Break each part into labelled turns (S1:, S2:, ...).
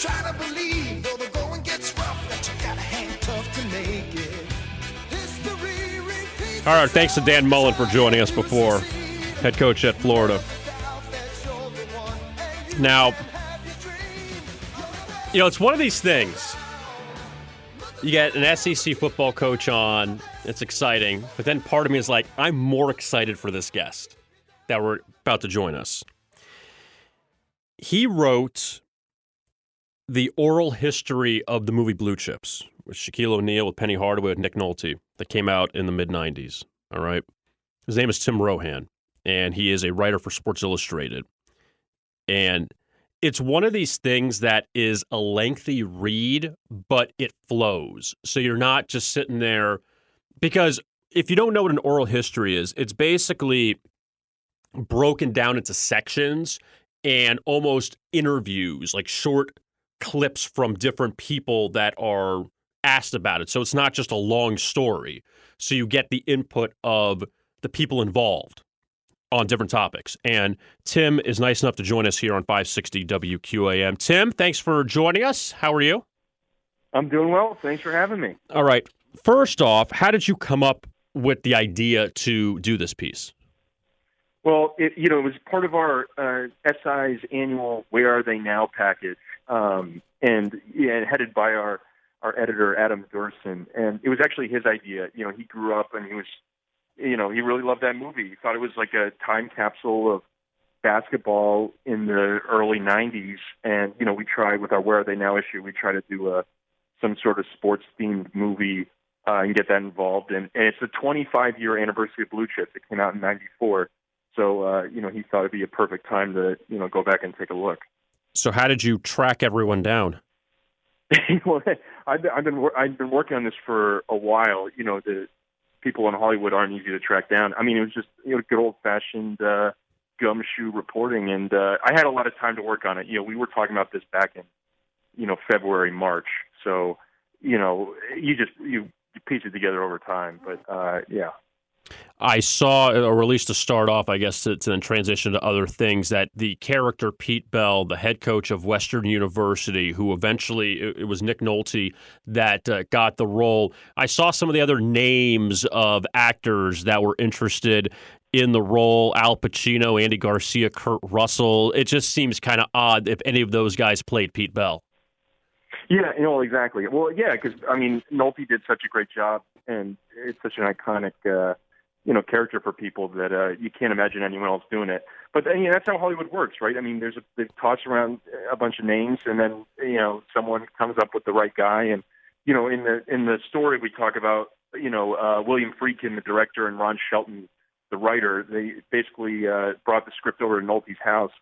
S1: Try to believe, though the going gets rough, that you gotta hang tough to make it.
S2: All right, thanks to Dan Mullen for joining us before, head coach at Florida. Now, you know, it's one of these things. You get an SEC football coach on, it's exciting, but then part of me is like, I'm more excited for this guest that we're about to join us. He wrote the oral history of the movie Blue Chips with Shaquille O'Neal, with Penny Hardaway, with Nick Nolte, that came out in the mid 90s. All right. His name is Tim Rohan, and he is a writer for Sports Illustrated. And it's one of these things that is a lengthy read, but it flows. So you're not just sitting there because if you don't know what an oral history is, it's basically broken down into sections and almost interviews, like short clips from different people that are asked about it. So it's not just a long story. So you get the input of the people involved on different topics. And Tim is nice enough to join us here on 560 WQAM. Tim, thanks for joining us. How are you?
S3: I'm doing well. Thanks for having me.
S2: All right. First off, how did you come up with the idea to do this piece?
S3: Well, it, you know, it was part of our uh, SI's annual "Where Are They Now" package, um, and yeah, headed by our our editor Adam Duerson. And it was actually his idea. You know, he grew up and he was, you know, he really loved that movie. He thought it was like a time capsule of basketball in the early '90s. And you know, we tried with our "Where Are They Now" issue, we tried to do a some sort of sports themed movie uh, and get that involved. And, and it's the 25 year anniversary of Blue Chips. It came out in '94. So uh, you know, he thought it'd be a perfect time to you know go back and take a look.
S2: So, how did you track everyone down?
S3: well, I've been, I've been I've been working on this for a while. You know, the people in Hollywood aren't easy to track down. I mean, it was just you know good old fashioned uh, gumshoe reporting, and uh, I had a lot of time to work on it. You know, we were talking about this back in you know February, March. So you know, you just you, you piece it together over time. But uh, yeah.
S2: I saw, or at least to start off, I guess, to, to then transition to other things, that the character Pete Bell, the head coach of Western University, who eventually, it, it was Nick Nolte that uh, got the role. I saw some of the other names of actors that were interested in the role Al Pacino, Andy Garcia, Kurt Russell. It just seems kind of odd if any of those guys played Pete Bell.
S3: Yeah, you know exactly. Well, yeah, because I mean, Nolte did such a great job, and it's such an iconic, uh, you know, character for people that uh, you can't imagine anyone else doing it. But you know, that's how Hollywood works, right? I mean, there's a they toss around a bunch of names, and then you know, someone comes up with the right guy. And you know, in the in the story we talk about, you know, uh, William Friedkin, the director, and Ron Shelton, the writer. They basically uh, brought the script over to Nolte's house,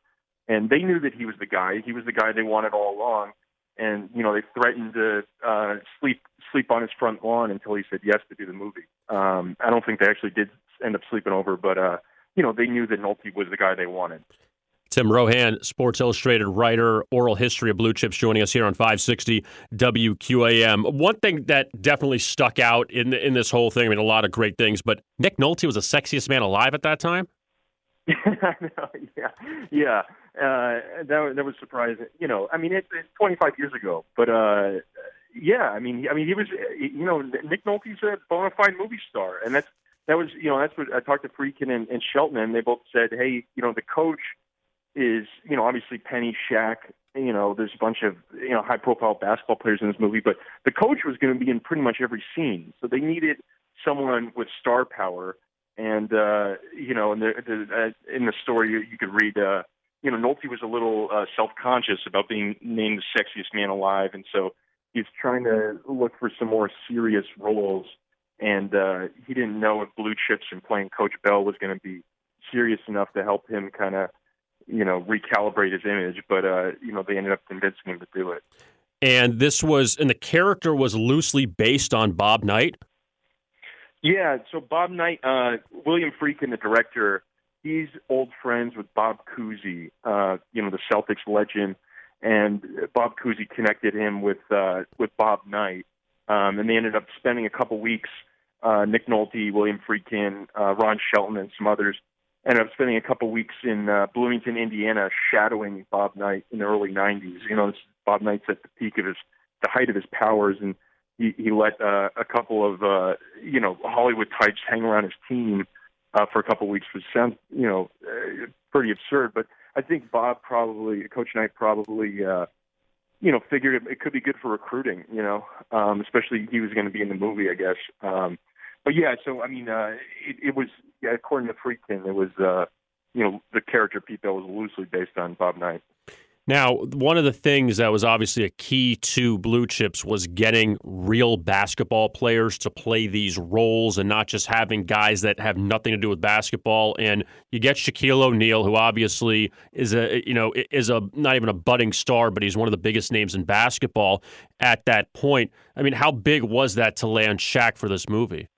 S3: and they knew that he was the guy. He was the guy they wanted all along and you know they threatened to uh, sleep sleep on his front lawn until he said yes to do the movie. Um, I don't think they actually did end up sleeping over, but uh, you know they knew that Nolte was the guy they wanted.
S2: Tim Rohan, Sports Illustrated writer, oral history of blue chips, joining us here on 560 WQAM. One thing that definitely stuck out in in this whole thing, I mean, a lot of great things, but Nick Nolte was the sexiest man alive at that time.
S3: Yeah, yeah. Uh, that that was surprising. You know, I mean, it, it's 25 years ago, but uh, yeah, I mean, I mean, he was, you know, Nick Nolte's a bona fide movie star, and that's that was, you know, that's what I talked to Friedkin and, and Shelton, and they both said, hey, you know, the coach is, you know, obviously Penny, Shaq, you know, there's a bunch of, you know, high profile basketball players in this movie, but the coach was going to be in pretty much every scene, so they needed someone with star power. And uh, you know, in the, the uh, in the story, you, you could read uh, you know, Nolte was a little uh, self-conscious about being named the sexiest man alive, and so he's trying to look for some more serious roles. and uh, he didn't know if Blue Chips and playing Coach Bell was going to be serious enough to help him kind of, you know, recalibrate his image. But uh, you know, they ended up convincing him to do it.
S2: And this was, and the character was loosely based on Bob Knight.
S3: Yeah, so Bob Knight, uh, William Friedkin, the director, he's old friends with Bob Cousy, uh, you know, the Celtics legend, and Bob Cousy connected him with uh, with Bob Knight, um, and they ended up spending a couple weeks. Uh, Nick Nolte, William Friedkin, uh, Ron Shelton, and some others ended up spending a couple weeks in uh, Bloomington, Indiana, shadowing Bob Knight in the early '90s. You know, Bob Knight's at the peak of his, the height of his powers, and he, he let uh, a couple of uh, you know Hollywood types hang around his team uh, for a couple of weeks, which sounds you know uh, pretty absurd. But I think Bob probably, Coach Knight probably, uh, you know, figured it, it could be good for recruiting. You know, um, especially he was going to be in the movie, I guess. Um, but yeah, so I mean, uh, it, it was yeah, according to Friedkin, it was uh, you know the character Pete Bell was loosely based on Bob Knight.
S2: Now, one of the things that was obviously a key to Blue Chips was getting real basketball players to play these roles and not just having guys that have nothing to do with basketball. And you get Shaquille O'Neal, who obviously is a you know is a not even a budding star, but he's one of the biggest names in basketball at that point. I mean, how big was that to land Shaq for this movie?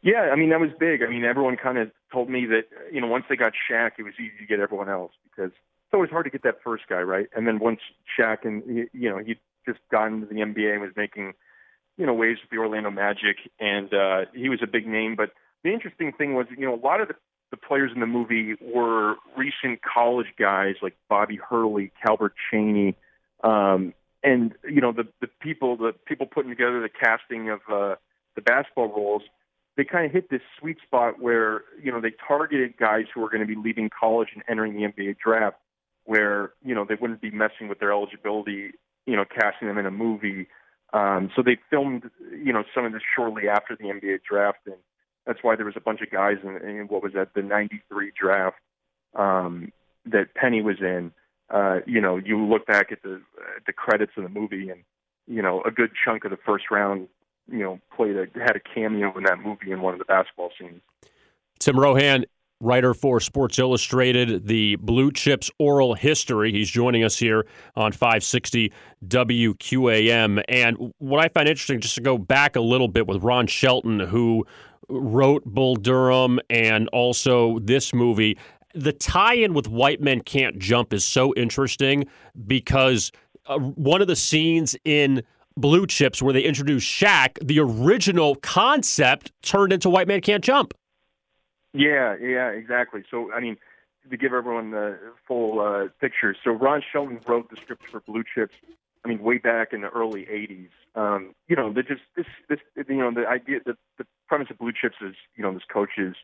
S3: Yeah, I mean that was big. I mean everyone kind of told me that you know once they got Shaq, it was easy to get everyone else because always hard to get that first guy right. And then once Shaq and you know he just got into the NBA and was making you know waves with the Orlando Magic, and uh, he was a big name. But the interesting thing was you know a lot of the, the players in the movie were recent college guys like Bobby Hurley, Calbert Cheaney, um, and you know the the people the people putting together the casting of uh, the basketball roles they kind of hit this sweet spot where you know they targeted guys who were going to be leaving college and entering the NBA draft, where you know they wouldn't be messing with their eligibility, you know, casting them in a movie. Um, so they filmed, you know, some of this shortly after the NBA draft, and that's why there was a bunch of guys in, in what was that the '93 draft um, that Penny was in. Uh, you know, you look back at the uh, the credits of the movie, and you know, a good chunk of the first round you know, played a had a cameo in that movie in one of the basketball scenes.
S2: Tim Rohan, writer for Sports Illustrated, the Blue Chips Oral History. He's joining us here on 560 WQAM. And what I find interesting, just to go back a little bit with Ron Shelton, who wrote Bull Durham and also this movie. The tie in with White Men Can't Jump is so interesting because uh, one of the scenes in Blue Chips, where they introduce Shaq, the original concept turned into White Man Can't Jump.
S3: Yeah, yeah, exactly. So, I mean, to give everyone the full uh, picture, so Ron Shelton wrote the script for Blue Chips. I mean, way back in the early '80s. Um, you know, the just this, this, you know, the idea, the, the premise of Blue Chips is, you know, this coach is,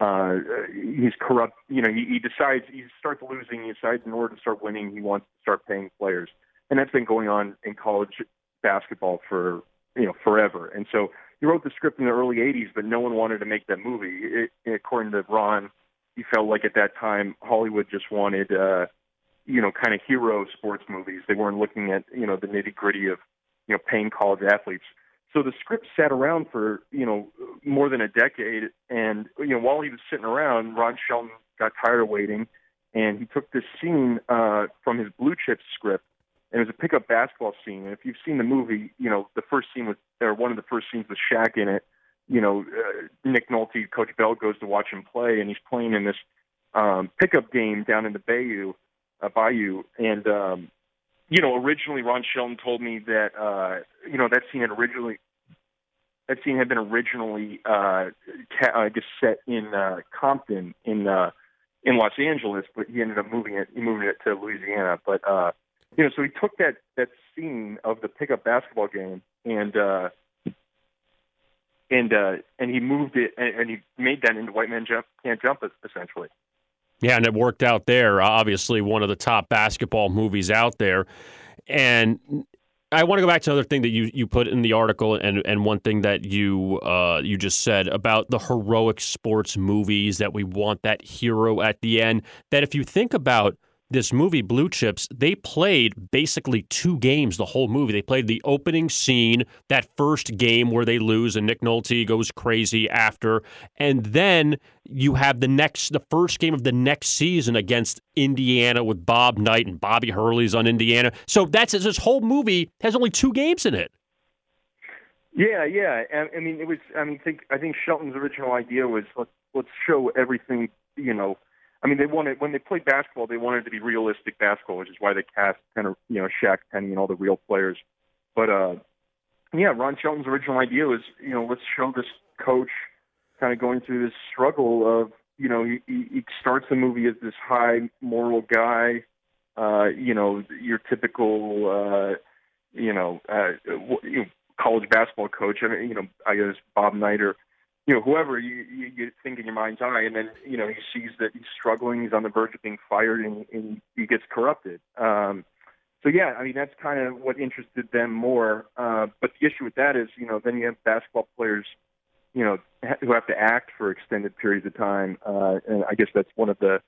S3: uh, he's corrupt. You know, he, he decides he starts losing. He decides in order to start winning, he wants to start paying players, and that's been going on in college basketball for you know forever. And so he wrote the script in the early '80s, but no one wanted to make that movie. It, according to Ron, he felt like at that time Hollywood just wanted uh, you know kind of hero sports movies. They weren't looking at you know the nitty gritty of you know paying college athletes. So the script sat around for you know more than a decade, and you know while he was sitting around, Ron Shelton got tired of waiting, and he took this scene uh, from his Blue Chips script and it was a pickup basketball scene. And if you've seen the movie, you know the first scene was or one of the first scenes with Shaq in it. You know, uh, Nick Nolte, Coach Bell goes to watch him play, and he's playing in this um, pickup game down in the Bayou, uh, Bayou, and um, you know, originally Ron Shelton told me that uh, you know that scene had originally that scene had been originally uh, ca- I guess set in uh, Compton in uh, in Los Angeles, but he ended up moving it. He moved it to Louisiana, but. uh you know, so he took that that scene of the pickup basketball game and uh, and uh, and he moved it and, and he made that into White Man Jump Can't Jump essentially.
S2: Yeah, and it worked out there. Obviously, one of the top basketball movies out there, and I want to go back to another thing that you, you put in the article, and, and one thing that you uh, you just said about the heroic sports movies that we want that hero at the end. That if you think about this movie Blue Chips, they played basically two games the whole movie. They played the opening scene, that first game where they lose and Nick Nolte goes crazy after, and then you have the next the first game of the next season against Indiana with Bob Knight and Bobby Hurley's on Indiana. So that's this whole movie has only two games in it.
S3: Yeah, yeah. I, I mean, it was. I mean, think I think Shelton's original idea was let's let's show everything. You know, I mean, they wanted when they played basketball, they wanted to be realistic basketball, which is why they cast kind of you know Shaq, Penny, and all the real players. But uh, yeah, Ron Shelton's original idea was you know let's show this coach kind of going through this struggle of you know he, he starts the movie as this high moral guy, uh, you know your typical uh, you know, uh, college basketball coach. I mean, you know, I guess Bob Knight or you know whoever you, you you think in your mind's eye, and then you know he sees that he's struggling, he's on the verge of being fired, and, and he gets corrupted. Um, so yeah, I mean that's kind of what interested them more. Uh, but the issue with that is, you know, then you have basketball players, you know, who have to act for extended periods of time, uh, and I guess that's one of the,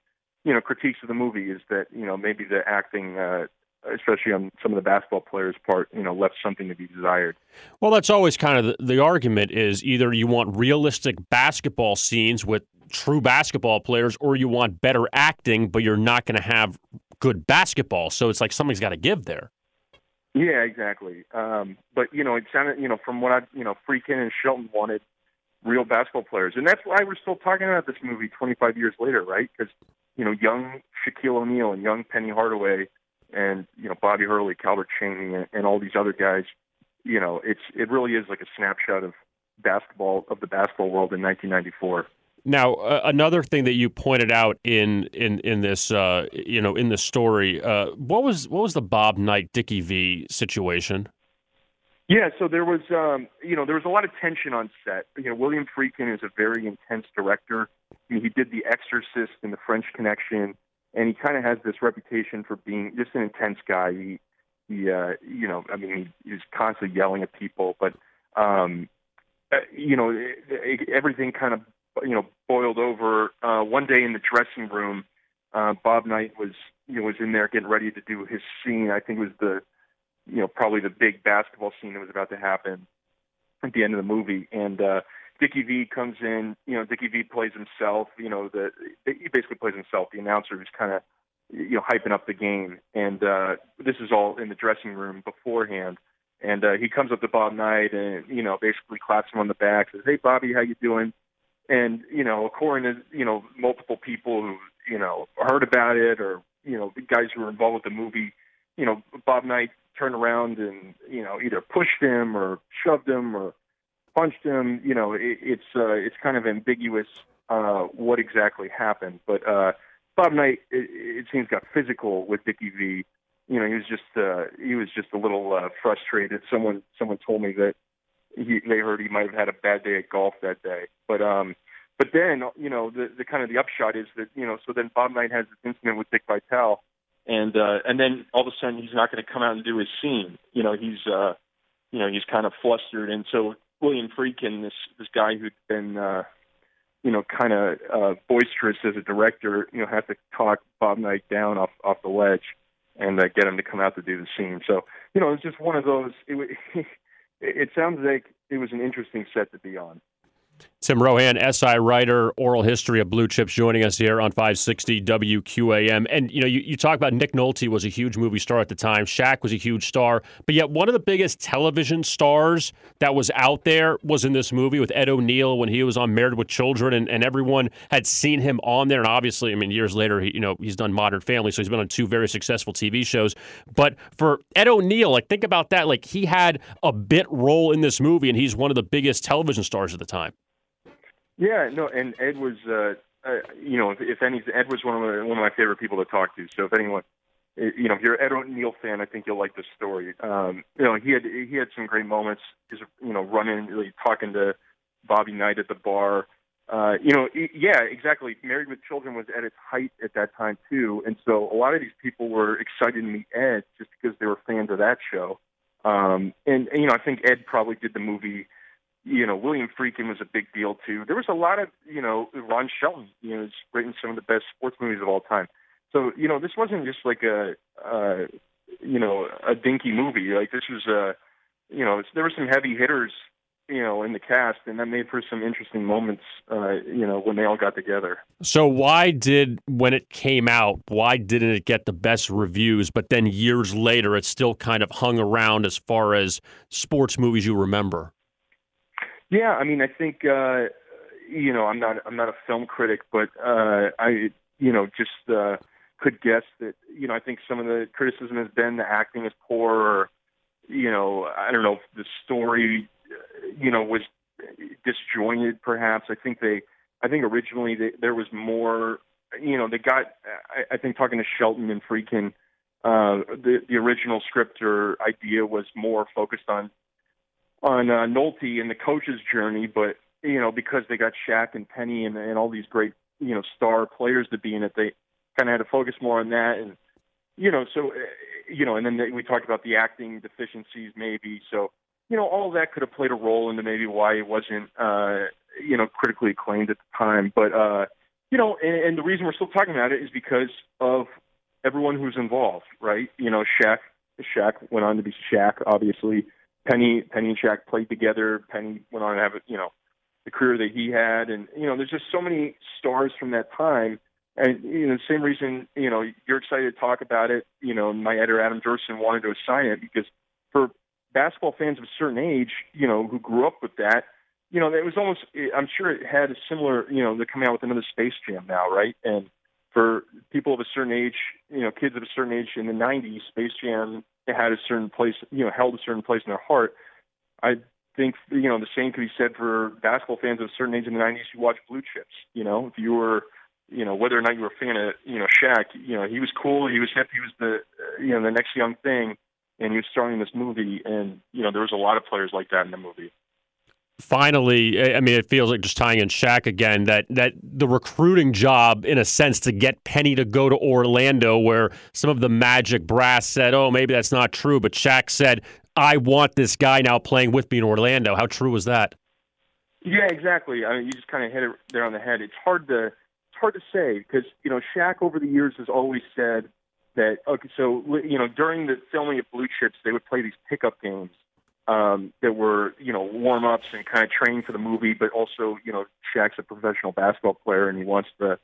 S3: you know, critiques of the movie is that you know maybe the acting uh, especially on some of the basketball players' part, you know, left something to be desired.
S2: Well, that's always kind of the, the argument is either you want realistic basketball scenes with true basketball players, or you want better acting, but you're not going to have good basketball. So it's like something's got to give there.
S3: Yeah, exactly. Um, but you know, it sounded, you know, from what I, you know, Friedkin and Shelton wanted real basketball players, and that's why we're still talking about this movie 25 years later, right? Because you know, young Shaquille O'Neal and young Penny Hardaway and you know Bobby Hurley, Calbert Cheaney, and, and all these other guys. You know, it's it really is like a snapshot of basketball of the basketball world in 1994.
S2: Now, uh, another thing that you pointed out in in in this uh, you know in the story, uh, what was what was the Bob Knight Dickie V situation?
S3: Yeah, so there was um, you know there was a lot of tension on set. You know, William Friedkin is a very intense director. I mean, he did The Exorcist and The French Connection and he kind of has this reputation for being just an intense guy. He, he, uh, you know, I mean, he, he's constantly yelling at people, but, um, uh, you know, it, it, everything kind of, you know, boiled over. Uh, one day in the dressing room, uh, Bob Knight was, you know, was in there getting ready to do his scene. I think it was the, you know, probably the big basketball scene that was about to happen at the end of the movie, and. uh Dickie V comes in. You know, Dickie V plays himself. You know, the he basically plays himself. The announcer who's kind of you know hyping up the game, and uh, this is all in the dressing room beforehand. And uh, he comes up to Bob Knight and you know basically claps him on the back, says, "Hey, Bobby, how you doing?" And you know, according to you know multiple people who you know heard about it, or you know guys who were involved with the movie, you know, Bob Knight turned around and you know either pushed him or shoved him or punched him. You know, it, it's uh, it's kind of ambiguous uh, what exactly happened. But uh, Bob Knight, it, it seems, got physical with Dickie V. You know, he was just uh, he was just a little uh, frustrated. Someone someone told me that he, they heard he might have had a bad day at golf that day. But um, but then you know the the kind of the upshot is that you know so then Bob Knight has this incident with Dick Vitale. And uh, and then all of a sudden he's not going to come out and do his scene. You know he's uh, you know he's kind of flustered, and so William Friedkin, this this guy who'd been uh, you know kind of uh, boisterous as a director, you know, had to talk Bob Knight down off off the ledge and uh, get him to come out to do the scene. So you know, it's just one of those. It, it sounds like it was an interesting set to be on.
S2: Tim Rohan, SI writer, oral history of blue chips, joining us here on 560 WQAM. And you know, you, you talk about Nick Nolte was a huge movie star at the time. Shaq was a huge star, but yet one of the biggest television stars that was out there was in this movie with Ed O'Neill when he was on Married with Children, and, and everyone had seen him on there. And obviously, I mean, years later, he, you know, he's done Modern Family, so he's been on two very successful TV shows. But for Ed O'Neill, like think about that. Like he had a bit role in this movie, and he's one of the biggest television stars at the time.
S3: Yeah, no, and Ed was, uh, uh, you know, if, if any, Ed was one of my, one of my favorite people to talk to. So if anyone, you know, if you're an Ed O'Neill fan, I think you'll like this story. Um, you know, he had he had some great moments. He's, you know, running, really talking to Bobby Knight at the bar. Uh, you know, yeah, exactly. Married with Children was at its height at that time too, and so a lot of these people were excited to meet Ed just because they were fans of that show. Um, and, and you know, I think Ed probably did the movie you know, William Friedkin was a big deal too. There was a lot of, you know, Ron Shelton, you know, is written some of the best sports movies of all time. So you know, this wasn't just like a uh, you know a dinky movie. Like this was a you know there were some heavy hitters you know in the cast, and that made for some interesting moments. Uh, you know when they all got together.
S2: So why did when it came out, why didn't it get the best reviews? But then years later, it still kind of hung around as far as sports movies you remember.
S3: Yeah, I mean, I think uh, you know, I'm not I'm not a film critic, but uh, I you know just uh, could guess that you know I think some of the criticism has been the acting is poor, or you know I don't know if the story you know was disjointed. Perhaps I think they I think originally they, there was more you know they got I, I think talking to Shelton and Friedkin. Uh, the the original script or idea was more focused on on uh, Nolte and the coach's journey, but you know because they got Shaq and Penny and, and all these great you know star players to be in it, they kind of had to focus more on that and you know so uh, you know and then they, we talked about the acting deficiencies maybe so you know all that could have played a role into maybe why it wasn't uh you know critically acclaimed at the time but uh you know and, and the reason we're still talking about it is because of everyone who's involved right? You know Shaq Shaq went on to be Shaq obviously Penny Penny and Shaq played together Penny went on to have you know the career that he had and you know there's just so many stars from that time and you know, the same reason, you know, you're excited to talk about it. You know, my editor Adam Duerson wanted to assign it because for basketball fans of a certain age, you know, who grew up with that, you know, it was almost. I'm sure it had a similar. You know, they're coming out with another Space Jam now, right? And for people of a certain age, you know, kids of a certain age in the '90s, Space Jam had a certain place. You know, held a certain place in their heart. I think you know the same could be said for basketball fans of a certain age in the '90s who watched Blue Chips. You know, if you were you know, whether or not you were a fan of, you know, Shaq, you know, he was cool, he was hip, he was the, uh, you know, the next young thing, and he was starring in this movie, and you know, there was a lot of players like that in the movie.
S2: Finally, I mean, it feels like just tying in Shaq again that that the recruiting job, in a sense, to get Penny to go to Orlando, where some of the Magic brass said, "Oh, maybe that's not true," but Shaq said, "I want this guy now playing with me in Orlando." How true was that?
S3: Yeah, exactly. I mean, you just kind of hit it there on the head. It's hard to it's hard to say because you know Shaq over the years has always said that okay, so you know during the filming of Blue Chips, they would play these pickup games um, that were you know warm ups and kind of training for the movie, but also you know Shaq's a professional basketball player and he wants to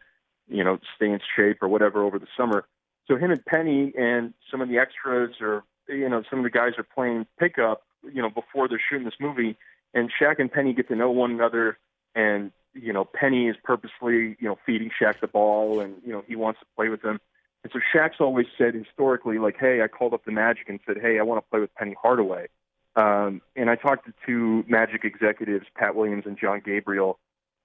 S3: you know stay in shape or whatever over the summer. So him and Penny and some of the extras or you know some of the guys are playing pickup you know before they're shooting this movie, and Shaq and Penny get to know one another and you know, Penny is purposely, you know, feeding Shaq the ball and, you know, he wants to play with them. And so Shaq's always said historically, like, hey, I called up the Magic and said, hey, I want to play with Penny Hardaway. Um, and I talked to two Magic executives, Pat Williams and John Gabriel,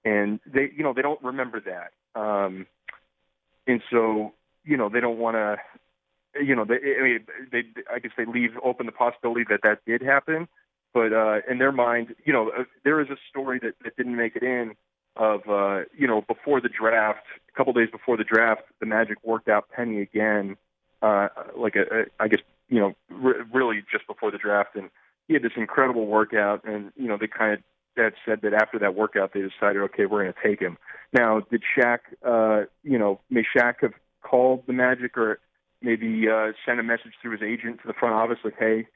S3: and they, you know, they don't remember that. Um, and so, you know, they don't want to, you know, they, I mean, they, I guess they leave open the possibility that that did happen. But uh, in their mind, you know, uh, there is a story that, that didn't make it in of uh, you know before the draft, a couple days before the draft, the Magic worked out Penny again, uh, like a, a I guess you know r- really just before the draft, and he had this incredible workout, and you know they kind of had said that after that workout they decided, okay, we're going to take him. Now, did Shaq, uh, you know, may Shaq have called the Magic or maybe uh, sent a message through his agent to the front office like, hey,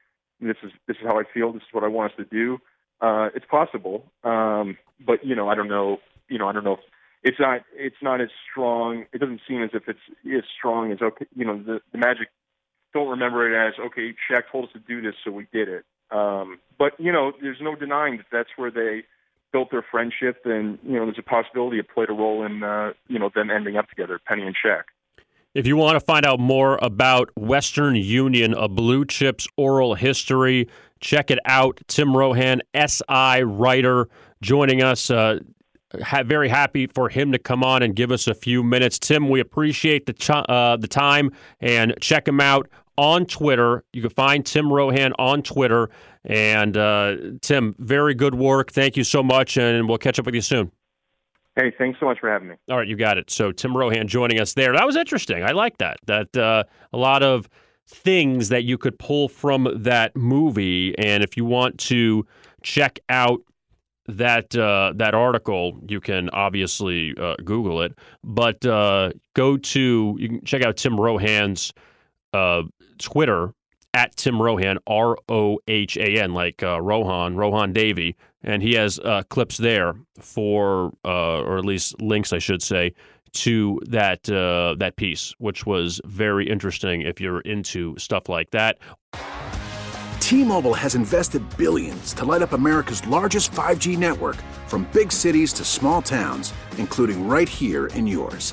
S3: this is this is how I feel, this is what I want us to do. Uh, it's possible, um, but you know, I don't know. You know, I don't know. If, it's not. It's not as strong. It doesn't seem as if it's as strong as okay. You know, the, the Magic don't remember it as okay. Shaq told us to do this, so we did it. Um, but you know, there's no denying that that's where they built their friendship, and you know, there's a possibility it played a role in uh, you know them ending up together, Penny and Shaq.
S2: If you want to find out more about Western Union, a blue chips oral history, Check it out. Tim Rohan, SI writer, joining us. Uh, ha- very happy for him to come on and give us a few minutes. Tim, we appreciate the ch- uh, the time and check him out on Twitter. You can find Tim Rohan on Twitter. And uh, Tim, very good work. Thank you so much, and we'll catch up with you soon.
S3: Hey, thanks so much for having me.
S2: All right, you got it. So Tim Rohan joining us there. That was interesting. I like that. That uh, a lot of things that you could pull from that movie. And if you want to check out that uh, that article, you can obviously uh, Google it, but uh, go to you can check out Tim Rohan's uh, Twitter at Tim Rohan R O H A N like uh, Rohan Rohan Davey. and he has uh, clips there for or at least links, I should say, to that that piece, which was very interesting if you're into stuff like that.
S4: T-Mobile has invested billions to light up America's largest 5G network from big cities to small towns, including right here in yours.